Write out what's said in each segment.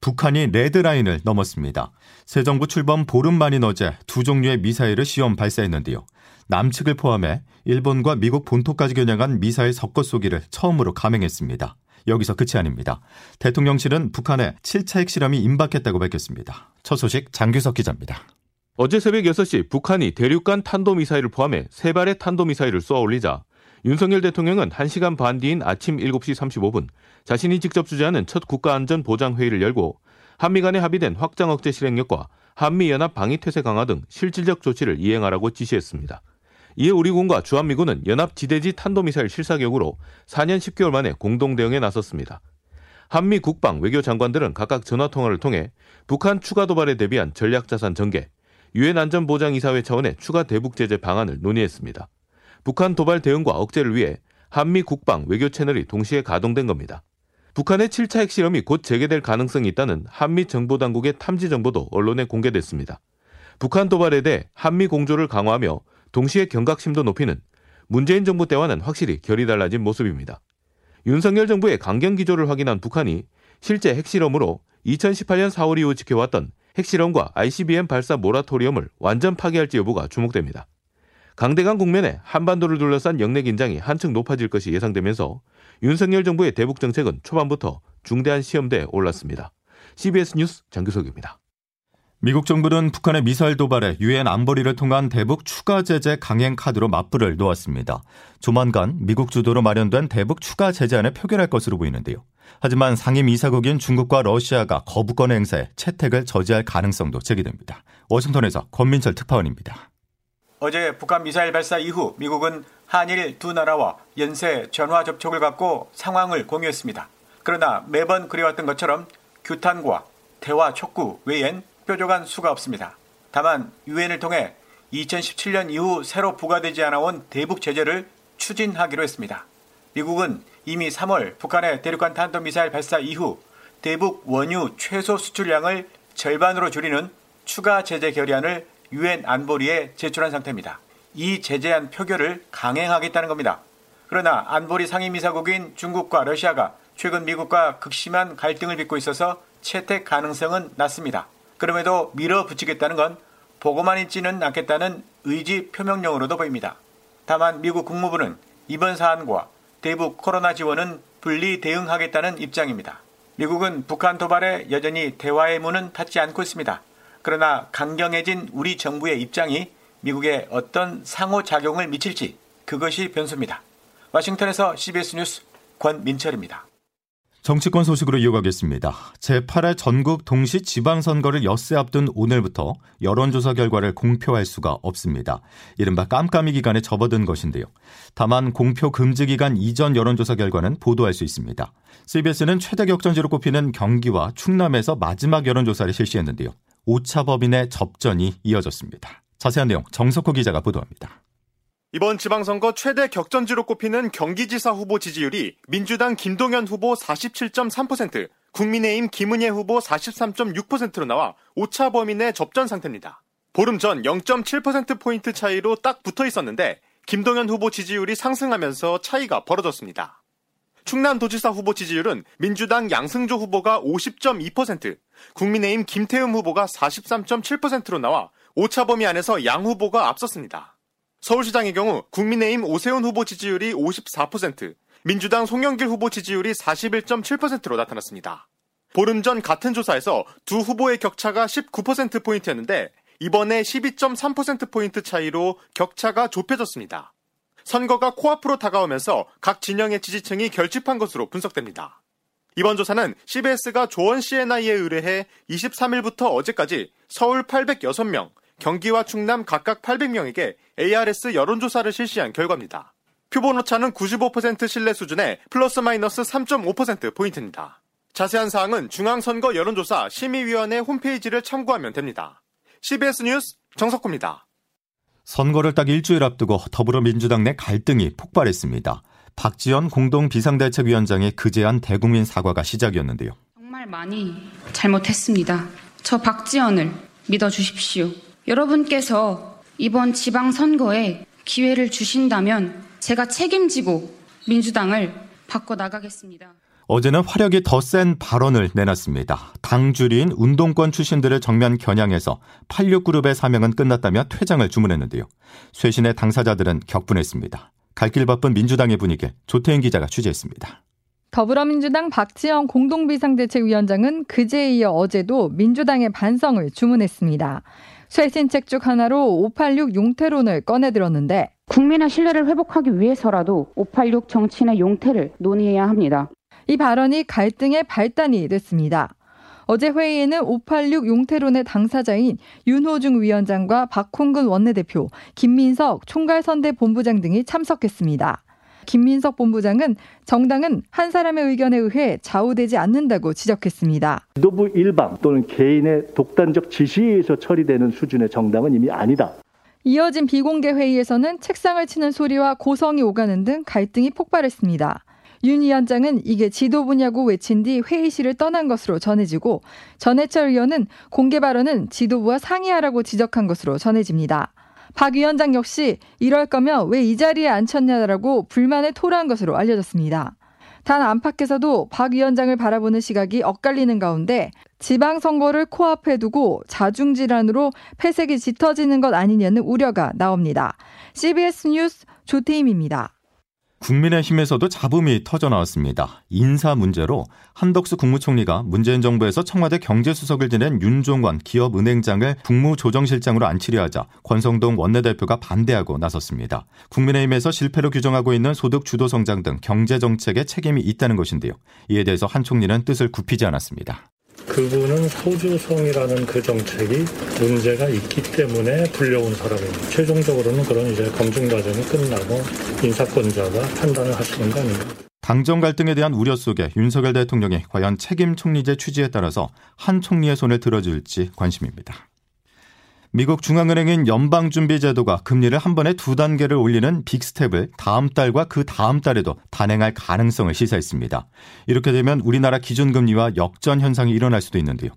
북한이 레드라인을 넘었습니다. 새 정부 출범 보름 만인 어제 두 종류의 미사일을 시험 발사했는데요. 남측을 포함해 일본과 미국 본토까지 겨냥한 미사일 섞어 쏘기를 처음으로 감행했습니다. 여기서 끝이 아닙니다. 대통령실은 북한의 7차 핵실험이 임박했다고 밝혔습니다. 첫 소식 장규석 기자입니다. 어제 새벽 6시 북한이 대륙간 탄도미사일을 포함해 세 발의 탄도미사일을 쏘아 올리자 윤석열 대통령은 1시간 반 뒤인 아침 7시 35분 자신이 직접 주재하는 첫 국가안전보장회의를 열고 한미 간에 합의된 확장 억제 실행력과 한미연합 방위태세 강화 등 실질적 조치를 이행하라고 지시했습니다. 이에 우리 군과 주한미군은 연합 지대지 탄도미사일 실사격으로 4년 10개월 만에 공동 대응에 나섰습니다. 한미 국방 외교 장관들은 각각 전화 통화를 통해 북한 추가 도발에 대비한 전략 자산 전개, 유엔 안전보장이사회 차원의 추가 대북 제재 방안을 논의했습니다. 북한 도발 대응과 억제를 위해 한미 국방 외교 채널이 동시에 가동된 겁니다. 북한의 7차 핵실험이 곧 재개될 가능성이 있다는 한미 정보 당국의 탐지 정보도 언론에 공개됐습니다. 북한 도발에 대해 한미 공조를 강화하며 동시에 경각심도 높이는 문재인 정부 때와는 확실히 결이 달라진 모습입니다. 윤석열 정부의 강경 기조를 확인한 북한이 실제 핵실험으로 2018년 4월 이후 지켜왔던 핵실험과 ICBM 발사 모라토리엄을 완전 파기할지 여부가 주목됩니다. 강대강 국면에 한반도를 둘러싼 영내 긴장이 한층 높아질 것이 예상되면서 윤석열 정부의 대북 정책은 초반부터 중대한 시험대에 올랐습니다. CBS 뉴스 장규석입니다. 미국 정부는 북한의 미사일 도발에 유엔 안보리를 통한 대북 추가 제재 강행 카드로 맞불을 놓았습니다. 조만간 미국 주도로 마련된 대북 추가 제재안을 표결할 것으로 보이는데요. 하지만 상임 이사국인 중국과 러시아가 거부권 행사에 채택을 저지할 가능성도 제기됩니다. 워싱턴에서 권민철 특파원입니다. 어제 북한 미사일 발사 이후 미국은 한일 두 나라와 연쇄 전화 접촉을 갖고 상황을 공유했습니다. 그러나 매번 그래왔던 것처럼 규탄과 대화 촉구 외엔 뾰족한 수가 없습니다. 다만 유엔을 통해 2017년 이후 새로 부과되지 않아온 대북 제재를 추진하기로 했습니다. 미국은 이미 3월 북한의 대륙간 탄도미사일 발사 이후 대북 원유 최소 수출량을 절반으로 줄이는 추가 제재 결의안을 유엔 안보리에 제출한 상태입니다. 이 제재안 표결을 강행하겠다는 겁니다. 그러나 안보리 상임이사국인 중국과 러시아가 최근 미국과 극심한 갈등을 빚고 있어서 채택 가능성은 낮습니다. 그럼에도 밀어붙이겠다는 건 보고만 있지는 않겠다는 의지 표명령으로도 보입니다. 다만 미국 국무부는 이번 사안과 대북 코로나 지원은 분리 대응하겠다는 입장입니다. 미국은 북한 도발에 여전히 대화의 문은 닫지 않고 있습니다. 그러나 강경해진 우리 정부의 입장이 미국에 어떤 상호작용을 미칠지 그것이 변수입니다. 워싱턴에서 CBS 뉴스 권민철입니다. 정치권 소식으로 이어가겠습니다. 제8회 전국 동시 지방선거를 엿새 앞둔 오늘부터 여론조사 결과를 공표할 수가 없습니다. 이른바 깜깜이 기간에 접어든 것인데요. 다만 공표 금지 기간 이전 여론조사 결과는 보도할 수 있습니다. CBS는 최대 격전지로 꼽히는 경기와 충남에서 마지막 여론조사를 실시했는데요. 오차법인의 접전이 이어졌습니다. 자세한 내용 정석호 기자가 보도합니다. 이번 지방선거 최대 격전지로 꼽히는 경기지사 후보 지지율이 민주당 김동연 후보 47.3%, 국민의힘 김은혜 후보 43.6%로 나와 오차 범인의 접전 상태입니다. 보름 전 0.7%포인트 차이로 딱 붙어 있었는데 김동연 후보 지지율이 상승하면서 차이가 벌어졌습니다. 충남도지사 후보 지지율은 민주당 양승조 후보가 50.2%, 국민의힘 김태흠 후보가 43.7%로 나와 오차 범위 안에서 양 후보가 앞섰습니다. 서울시장의 경우 국민의힘 오세훈 후보 지지율이 54%, 민주당 송영길 후보 지지율이 41.7%로 나타났습니다. 보름 전 같은 조사에서 두 후보의 격차가 19%포인트였는데 이번에 12.3%포인트 차이로 격차가 좁혀졌습니다. 선거가 코앞으로 다가오면서 각 진영의 지지층이 결집한 것으로 분석됩니다. 이번 조사는 CBS가 조원 CNI에 의뢰해 23일부터 어제까지 서울 806명, 경기와 충남 각각 800명에게 ARS 여론조사를 실시한 결과입니다. 표본 오차는 95% 신뢰 수준의 플러스 마이너스 3.5%포인트입니다. 자세한 사항은 중앙선거 여론조사 심의위원회 홈페이지를 참고하면 됩니다. CBS 뉴스 정석구입니다. 선거를 딱 일주일 앞두고 더불어민주당 내 갈등이 폭발했습니다. 박지원 공동 비상대책위원장의 그제한 대국민 사과가 시작이었는데요. 정말 많이 잘못했습니다. 저 박지원을 믿어주십시오. 여러분께서 이번 지방선거에 기회를 주신다면 제가 책임지고 민주당을 바꿔나가겠습니다. 어제는 화력이 더 센 발언을 내놨습니다. 당주리인 운동권 출신들을 정면 겨냥해서 86그룹의 사명은 끝났다며 퇴장을 주문했는데요. 쇄신의 당사자들은 격분했습니다. 갈 길 바쁜 민주당의 분위기 조태인 기자가 취재했습니다. 더불어민주당 박지영 공동비상대책위원장은 그제에 이어 어제도 민주당의 반성을 주문했습니다. 쇄신책 중 하나로 586 용태론을 꺼내들었는데 국민의 신뢰를 회복하기 위해서라도 586 정치인의 용태를 논의해야 합니다. 이 발언이 갈등의 발단이 됐습니다. 어제 회의에는 586 용태론의 당사자인 윤호중 위원장과 박홍근 원내대표, 김민석 총괄선대 본부장 등이 참석했습니다. 김민석 본부장은 정당은 한 사람의 의견에 의해 좌우되지 않는다고 지적했습니다. 지도부 일방 또는 개인의 독단적 지시에 의해서 처리되는 수준의 정당은 이미 아니다. 이어진 비공개 회의에서는 책상을 치는 소리와 고성이 오가는 등 갈등이 폭발했습니다. 윤 위원장은 이게 지도부냐고 외친 뒤 회의실을 떠난 것으로 전해지고 전해철 의원은 공개 발언은 지도부와 상의하라고 지적한 것으로 전해집니다. 박 위원장 역시 이럴 거면 왜 이 자리에 앉혔냐라고 불만을 토로한 것으로 알려졌습니다. 단 안팎에서도 박 위원장을 바라보는 시각이 엇갈리는 가운데 지방선거를 코앞에 두고 자중질환으로 폐색이 짙어지는 것 아니냐는 우려가 나옵니다. CBS 뉴스 조태임입니다. 국민의힘에서도 잡음이 터져 나왔습니다. 인사 문제로 한덕수 국무총리가 문재인 정부에서 청와대 경제수석을 지낸 윤종원 기업은행장을 국무조정실장으로 안치려 하자 권성동 원내대표가 반대하고 나섰습니다. 국민의힘에서 실패로 규정하고 있는 소득 주도 성장 등 경제 정책에 책임이 있다는 것인데요. 이에 대해서 한 총리는 뜻을 굽히지 않았습니다. 그분은 소주성이라는 그 정책이 문제가 있기 때문에 불려온 사람입니다. 최종적으로는 그런 이제 검증 과정이 끝나고 인사권자가 판단을 하시는 거 아닙니까? 당정 갈등에 대한 우려 속에 윤석열 대통령이 과연 책임 총리제 취지에 따라서 한 총리의 손을 들어줄지 관심입니다. 미국 중앙은행인 연방준비제도가 금리를 한 번에 두 단계를 올리는 빅스텝을 다음 달과 그 다음 달에도 단행할 가능성을 시사했습니다. 이렇게 되면 우리나라 기준금리와 역전 현상이 일어날 수도 있는데요.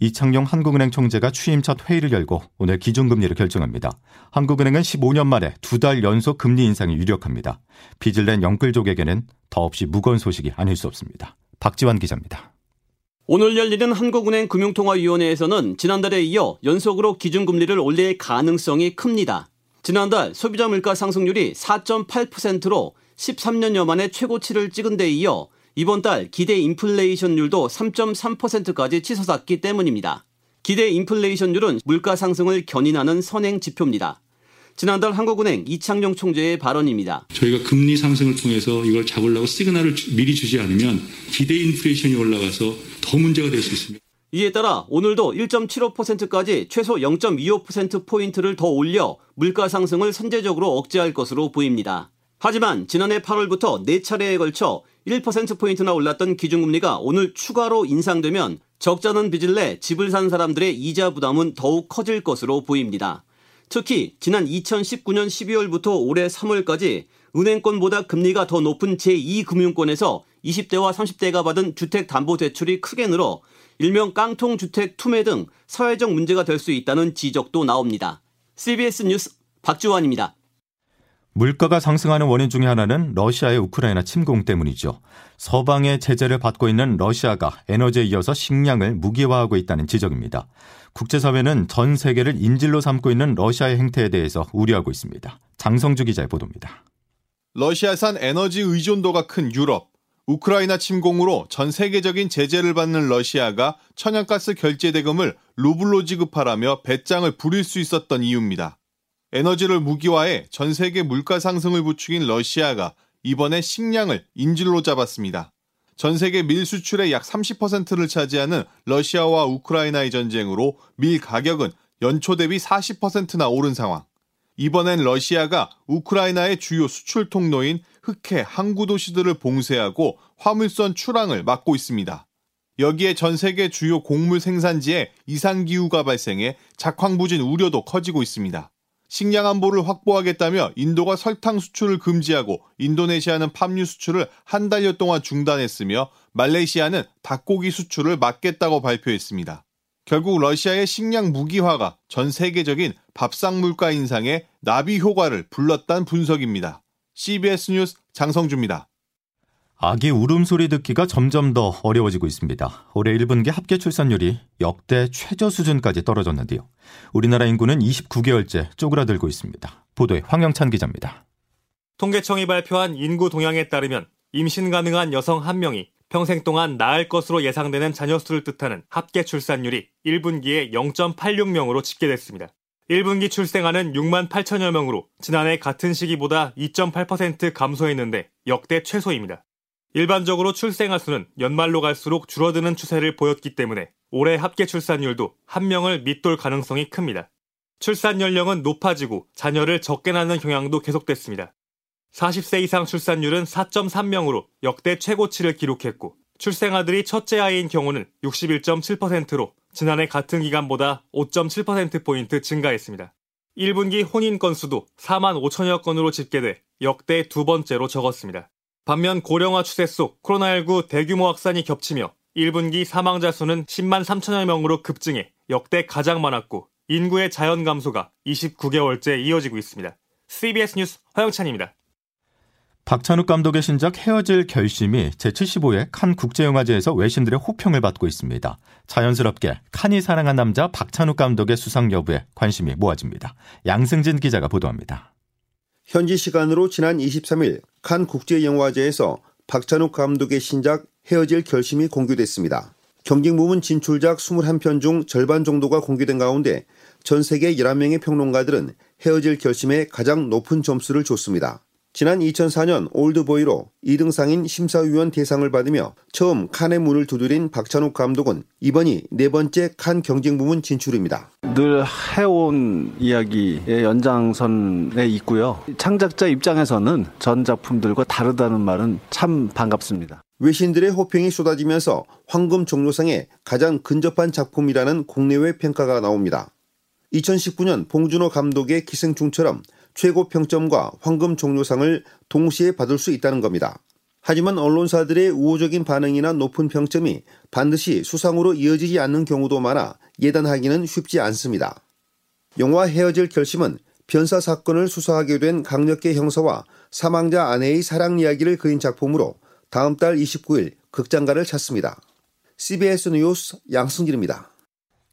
이창용 한국은행 총재가 취임 첫 회의를 열고 오늘 기준금리를 결정합니다. 한국은행은 15년 만에 두 달 연속 금리 인상이 유력합니다. 빚을 낸 영끌족에게는 더없이 무거운 소식이 아닐 수 없습니다. 박지환 기자입니다. 오늘 열리는 한국은행 금융통화위원회에서는 지난달에 이어 연속으로 기준금리를 올릴 가능성이 큽니다. 지난달 소비자 물가 상승률이 4.8%로 13년여 만에 최고치를 찍은 데 이어 이번 달 기대 인플레이션율도 3.3%까지 치솟았기 때문입니다. 기대 인플레이션율은 물가 상승을 견인하는 선행 지표입니다. 지난달 한국은행 이창용 총재의 발언입니다. 저희가 금리 상승을 통해서 이걸 잡으려고 시그널을 미리 주지 않으면 기대 인플레이션이 올라가서 더 문제가 될 수 있습니다. 이에 따라 오늘도 1.75%까지 최소 0.25%포인트를 더 올려 물가 상승을 선제적으로 억제할 것으로 보입니다. 하지만 지난해 8월부터 4차례에 걸쳐 1%포인트나 올랐던 기준금리가 오늘 추가로 인상되면 적자는 빚을 내 집을 산 사람들의 이자 부담은 더욱 커질 것으로 보입니다. 특히 지난 2019년 12월부터 올해 3월까지 은행권보다 금리가 더 높은 제2금융권에서 20대와 30대가 받은 주택담보대출이 크게 늘어 일명 깡통주택 투매 등 사회적 문제가 될 수 있다는 지적도 나옵니다. CBS 뉴스 박주환입니다. 물가가 상승하는 원인 중의 하나는 러시아의 우크라이나 침공 때문이죠. 서방의 제재를 받고 있는 러시아가 에너지에 이어서 식량을 무기화하고 있다는 지적입니다. 국제사회는 전 세계를 인질로 삼고 있는 러시아의 행태에 대해서 우려하고 있습니다. 장성주 기자의 보도입니다. 러시아산 에너지 의존도가 큰 유럽, 우크라이나 침공으로 전 세계적인 제재를 받는 러시아가 천연가스 결제 대금을 루블로 지급하라며 배짱을 부릴 수 있었던 이유입니다. 에너지를 무기화해 전 세계 물가 상승을 부추긴 러시아가 이번에 식량을 인질로 잡았습니다. 전 세계 밀 수출의 약 30%를 차지하는 러시아와 우크라이나의 전쟁으로 밀 가격은 연초 대비 40%나 오른 상황. 이번엔 러시아가 우크라이나의 주요 수출 통로인 흑해 항구 도시들을 봉쇄하고 화물선 출항을 막고 있습니다. 여기에 전 세계 주요 곡물 생산지에 이상 기후가 발생해 작황부진 우려도 커지고 있습니다. 식량 안보를 확보하겠다며 인도가 설탕 수출을 금지하고 인도네시아는 팜유 수출을 한 달여 동안 중단했으며 말레이시아는 닭고기 수출을 막겠다고 발표했습니다. 결국 러시아의 식량 무기화가 전 세계적인 밥상 물가 인상에 나비 효과를 불렀다는 분석입니다. CBS 뉴스 장성주입니다. 아기 울음소리 듣기가 점점 더 어려워지고 있습니다. 올해 1분기 합계 출산율이 역대 최저 수준까지 떨어졌는데요. 우리나라 인구는 29개월째 쪼그라들고 있습니다. 보도에 황영찬 기자입니다. 통계청이 발표한 인구 동향에 따르면 임신 가능한 여성 1명이 평생 동안 낳을 것으로 예상되는 자녀 수를 뜻하는 합계 출산율이 1분기에 0.86명으로 집계됐습니다. 1분기 출생아는 6만 8천여 명으로 지난해 같은 시기보다 2.8% 감소했는데 역대 최소입니다. 일반적으로 출생아 수는 연말로 갈수록 줄어드는 추세를 보였기 때문에 올해 합계 출산율도 한 명을 밑돌 가능성이 큽니다. 출산 연령은 높아지고 자녀를 적게 낳는 경향도 계속됐습니다. 40세 이상 출산율은 4.3명으로 역대 최고치를 기록했고 출생아들이 첫째 아이인 경우는 61.7%로 지난해 같은 기간보다 5.7%포인트 증가했습니다. 1분기 혼인 건수도 4만 5천여 건으로 집계돼 역대 두 번째로 적었습니다. 반면 고령화 추세 속 코로나19 대규모 확산이 겹치며 1분기 사망자 수는 10만 3천여 명으로 급증해 역대 가장 많았고 인구의 자연 감소가 29개월째 이어지고 있습니다. CBS 뉴스 허영찬입니다. 박찬욱 감독의 신작 헤어질 결심이 제75회 칸 국제영화제에서 외신들의 호평을 받고 있습니다. 자연스럽게 칸이 사랑한 남자 박찬욱 감독의 수상 여부에 관심이 모아집니다. 양승진 기자가 보도합니다. 현지 시간으로 지난 23일 칸 국제영화제에서 박찬욱 감독의 신작 헤어질 결심이 공개됐습니다. 경쟁 부문 진출작 21편 중 절반 정도가 공개된 가운데 전 세계 11명의 평론가들은 헤어질 결심에 가장 높은 점수를 줬습니다. 지난 2004년 올드보이로 2등상인 심사위원 대상을 받으며 처음 칸의 문을 두드린 박찬욱 감독은 이번이 네 번째 칸 경쟁 부문 진출입니다. 늘 해온 이야기의 연장선에 있고요. 창작자 입장에서는 전 작품들과 다르다는 말은 참 반갑습니다. 외신들의 호평이 쏟아지면서 황금 종료상에 가장 근접한 작품이라는 국내외 평가가 나옵니다. 2019년 봉준호 감독의 기생충처럼 최고 평점과 황금 종료상을 동시에 받을 수 있다는 겁니다. 하지만 언론사들의 우호적인 반응이나 높은 평점이 반드시 수상으로 이어지지 않는 경우도 많아 예단하기는 쉽지 않습니다. 영화 헤어질 결심은 변사 사건을 수사하게 된 강력계 형사와 사망자 아내의 사랑 이야기를 그린 작품으로 다음 달 29일 극장가를 찾습니다. CBS 뉴스 양승길입니다.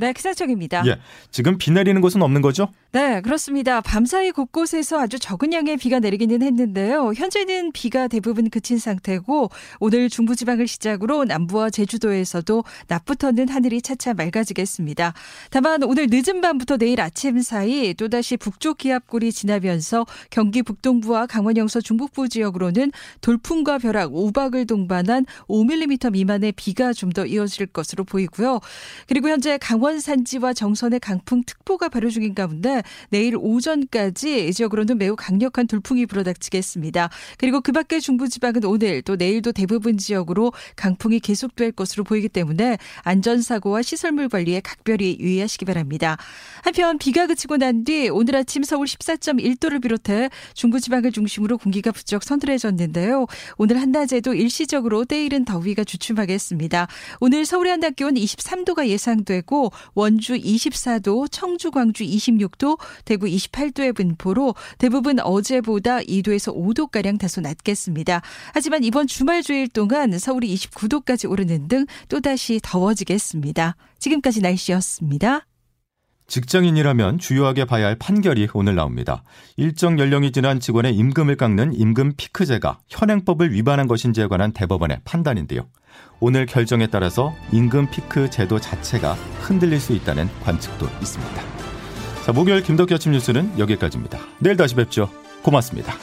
네, 기상청입니다. 예, 지금 비 내리는 곳은 없는 거죠? 네, 그렇습니다. 밤사이 곳곳에서 아주 적은 양의 비가 내리기는 했는데요. 현재는 비가 대부분 그친 상태고 오늘 중부지방을 시작으로 남부와 제주도에서도 낮부터는 하늘이 차차 맑아지겠습니다. 다만 오늘 늦은 밤부터 내일 아침 사이 또다시 북쪽 기압골이 지나면서 경기 북동부와 강원 영서 중북부 지역으로는 돌풍과 벼락, 우박을 동반한 5mm 미만의 비가 좀 더 이어질 것으로 보이고요. 그리고 현재 강원 산지와 정선의 강풍특보가 발효 중인 가운데 내일 오전까지 지역으로는 매우 강력한 돌풍이 불어닥치겠습니다. 그리고 그 밖에 중부지방은 오늘 또 내일도 대부분 지역으로 강풍이 계속될 것으로 보이기 때문에 안전사고와 시설물 관리에 각별히 유의하시기 바랍니다. 한편 비가 그치고 난 뒤 오늘 아침 서울 14.1도를 비롯해 중부지방을 중심으로 공기가 부쩍 서늘해졌는데요. 오늘 한낮에도 일시적으로 때이른 더위가 주춤하겠습니다. 오늘 서울의 한낮 기온 23도가 예상되고 원주 24도, 청주, 광주 26도, 대구 28도의 분포로 대부분 어제보다 2도에서 5도 가량 다소 낮겠습니다. 하지만 이번 주말 주일 동안 서울이 29도까지 오르는 등 또다시 더워지겠습니다. 지금까지 날씨였습니다. 직장인이라면 주요하게 봐야 할 판결이 오늘 나옵니다. 일정 연령이 지난 직원의 임금을 깎는 임금 피크제가 현행법을 위반한 것인지에 관한 대법원의 판단인데요. 오늘 결정에 따라서 임금 피크 제도 자체가 흔들릴 수 있다는 관측도 있습니다. 자, 목요일 김덕기 아침 뉴스는 여기까지입니다. 내일 다시 뵙죠. 고맙습니다.